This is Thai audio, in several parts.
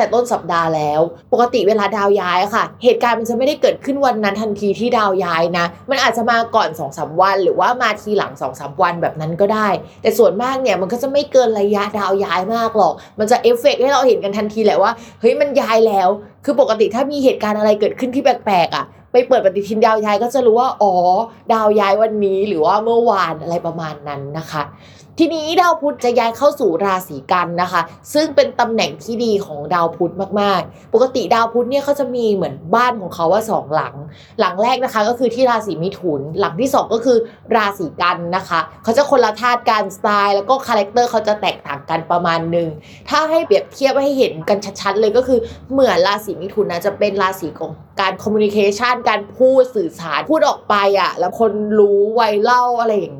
ต่ต้นสัปดาห์แล้ว ปกติเวลาดาวย้ายค่ะ เหตุการณ์มันจะไม่ได้เกิดขึ้นวันนั้นทันทีที่ดาวย้ายนะ มันอาจจะมาก่อน2อสวัน หรือว่ามาทีหลัง2อสวันแบบนั้นก็ได้ แต่ส่วนมากเนี่ยมันก็จะไม่เกินระยะดาวย้ายมากหรอก มันจะเอฟเฟกต์ให้เราเห็นกันทันทีแหละว่าเฮ้ยมันย้ายแล้ว คือปกติถ้ามีเหตุการณ์อะไรเกิดขึ้นที่แปลกๆอะ ไปเปิดปฏิทินดาวย้ายก็จะรู้ว่าอ๋อดาวย้ายวันนี้หรือว่าเมื่อวานอะไรประมาณนั้นนะคะ ทีนี้ดาวพุธจะย้ายเข้าสู่ราศีกันย์นะคะ ซึ่งเป็นตำแหน่งที่ดีของดาวพุธมากๆ ปกติดาวพุธเนี่ยเขาจะมีเหมือนบ้านของเขาว่าสองหลัง หลังแรกนะคะก็คือที่ราศีมิถุน หลังที่สองก็คือราศีกันย์นะคะเขาจะคนละธาตุกันสไตล์ แล้วก็ character เขาจะแตกต่างกันประมาณหนึ่งถ้าให้เปรียบเทียบให้เห็นกันชัดๆเลยก็คือเหมือนราศีมิถุนนะจะเป็นราศีของ การ communication การพูดสื่อสารพูดออกไปอะ แล้วคนรู้ไวเล่าอะไรอย่าง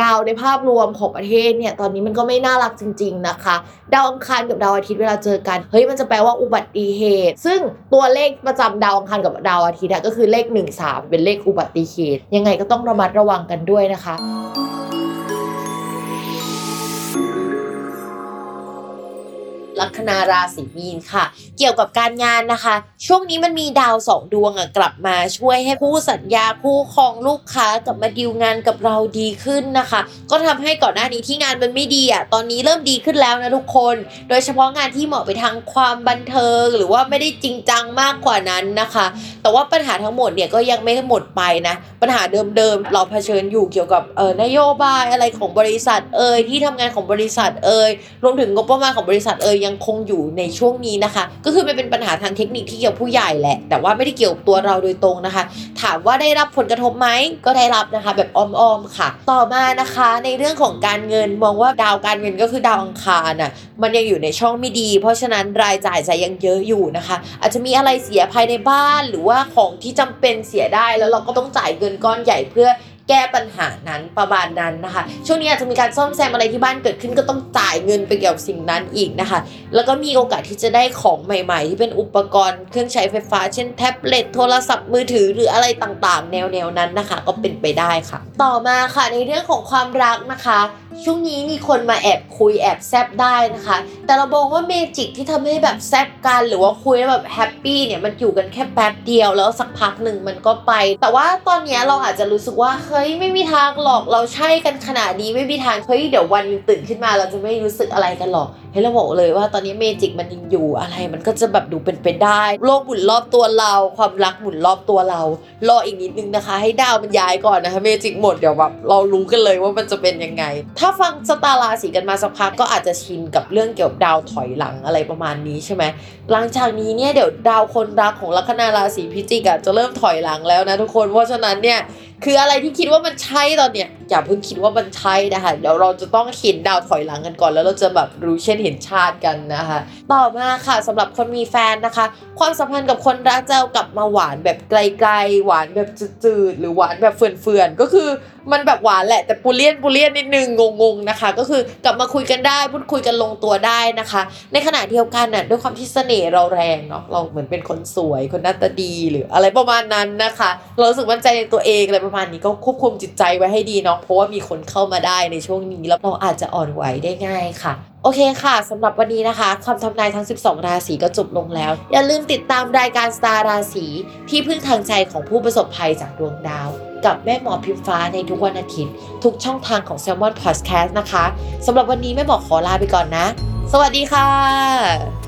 ดาวในภาพรวมของประเทศเนี่ยตอนนี้มันก็ไม่น่ารักจริง ๆนะคะ ดาวอังคารกับดาวอาทิตย์เวลาเจอกันเฮ้ยมันจะแปลว่าอุบัติเหตุ ซึ่งตัวเลขประจำดาวอังคารกับดาวอาทิตย์ก็คือเลข1 3เป็นเลขอุบัติเหตุ ยังไงก็ต้องระมัดระวังกันด้วยนะคะ ลัคนาราศีมีนค่ะ เกี่ยวกับการงานนะคะ ช่วงนี้มันมีดาวสองดวงอะกลับมาช่วยให้คู่สัญญาคู่ครองลูกค้ากลับมาดีลงานกับเราดีขึ้นนะคะ ก็ทำให้ก่อนหน้านี้ที่งานมันไม่ดีอะตอนนี้เริ่มดีขึ้นแล้วนะทุกคน โดยเฉพาะงานที่เหมาะไปทางความบันเทิง หรือว่าไม่ได้จริงจังมากกว่านั้นนะคะ แต่ว่าปัญหาทั้งหมดเนี่ยก็ยังไม่หมดไปนะปัญหาเดิมๆเราเผชิญอยู่เกี่ยวกับเออนโยบายอะไรของบริษัทเอ่ยที่ทำงานของบริษัทเอ่ยรวมถึงงบประมาณของบริษัทเอ่ยยังคงอยู่ในช่วงนี้นะคะ ก็คือมันเป็นปัญหาทางเทคนิคที่เกี่ยวผู้ใหญ่แหละ แต่ว่าไม่ได้เกี่ยวกับตัวเราโดยตรงนะคะ ถามว่าได้รับผลกระทบไหมก็ได้รับนะคะ แบบอ้อมๆค่ะ ต่อมานะคะ ในเรื่องของการเงินมองว่าดาวการเงินก็คือดาวอังคารน่ะมันยังอยู่ในช่องไม่ดี เพราะฉะนั้นรายจ่ายจะยังเยอะอยู่นะคะ อาจจะมีอะไรเสียภายในบ้านหรือว่าของที่จำเป็นเสียได้แล้วเราก็ต้องจ่ายเงินก้อนใหญ่เพื่อ ก้ปัญหานั้นประมาณนั้นนะคะ ช่วงนี้อาจจะมีการซ่อมแซมอะไรที่บ้านเกิดขึ้นก็ต้องจ่ายเงินไปเกี่ยวกับสิ่งนั้นอีกนะคะ แล้วก็มีโอกาสที่จะได้ของใหม่ ๆ ที่เป็นอุปกรณ์เครื่องใช้ไฟฟ้า เช่นแท็บเล็ตโทรศัพท์มือถือหรืออะไรต่างๆ แนวๆนั้นนะคะ ก็เป็นไปได้ค่ะ ต่อมาค่ะในเรื่องของความรักนะคะ ช่วงนี้มีคนมาแอบคุยแอบแซบได้นะคะ แต่เราบอกว่า magic ที่ทำให้แบบแซบกันหรือว่าคุยแล้วแบบ happy เนี่ยมันอยู่กันแค่แป๊บเดียวแล้วสักพักหนึ่งมันก็ไป แต่ว่าตอนนี้เราอาจจะรู้สึกว่าเฮ้ยไม่มีทางหรอกเราใช่กันขนาดนี้ไม่มีทางเฮ้ยเดี๋ยววันนึงตื่นขึ้นมาเราจะไม่รู้สึกอะไรกันหรอก ให้เราบอกเลยว่าตอนนี้ magic มันยังอยู่อะไรมันก็จะแบบดูเป็นไปได้ โลกหมุนรอบตัวเรา ความรักหมุนรอบตัวเรารออีกนิดนึงนะคะ ให้ดาวมันย้ายก่อนนะคะเมจิกหมดเดี๋ยวแบบเรารู้กันเลยว่ามันจะเป็นยังไง ถ้าฟังสตาร์ราศีกันมาสักพักก็อาจจะชินกับเรื่องเกี่ยวกับดาวถอยหลังอะไรประมาณนี้ใช่ไหมหลังจากนี้เนี่ยเดี๋ยวดาวคนรักของลัคนาราศีพิจิกอะจะเริ่มถอยหลังแล้วนะทุกคนเพราะฉะนั้นเนี่ย คืออะไรที่คิดว่ามันใช่ตอนเนี้ยอย่าเพิ่งคิดว่ามันใช่นะคะเดี๋ยวเราจะต้องเห็นดาวถอยหลังกันก่อน แล้วเราจะแบบรู้เช่นเห็นชาติกันนะคะ ต่อมาค่ะสำหรับคนมีแฟนนะคะ ความสัมพันธ์กับคนรักเจะกลับมาหวานแบบไกลๆหวานแบบจืดๆหรือหวานแบบเฟื่อนๆก็คือมันแบบหวานแหละแต่ปูเลียนปูเลียนนิดนึงงงๆนะคะ ก็คือกลับมาคุยกันได้พูดคุยกันลงตัวได้นะคะ ในขณะเดียวกันน่ะด้วยความที่เสน่ห์เราแรงเนาะเราเหมือนเป็นคนสวยคนหน้าตาดีหรืออะไรประมาณนั้นนะคะ เราสึกมั่นใจในตัวเองอะไรประมาณนี้ก็ควบคุมจิตใจไว้ให้ดีเนาะเพราะว่ามีคนเข้ามาได้ในช่วงนี้แล้วเราอาจจะอ่อนไหวได้ง่ายค่ะ โอเคค่ะสำหรับวันนี้นะคะคำทำนายทั้ง 12 ราศีก็จบลงแล้ว อย่าลืมติดตามรายการสตาร์ราศีที่พึ่งทางใจของผู้ประสบภัยจากดวงดาว กับแม่หมอพิมฟ้าในทุกวันอาทิตย์ ทุกช่องทางของ s ซ l m o n Podcast นะคะสำหรับวันนี้แม่หมอขอลาไปก่อนนะ สวัสดีค่ะ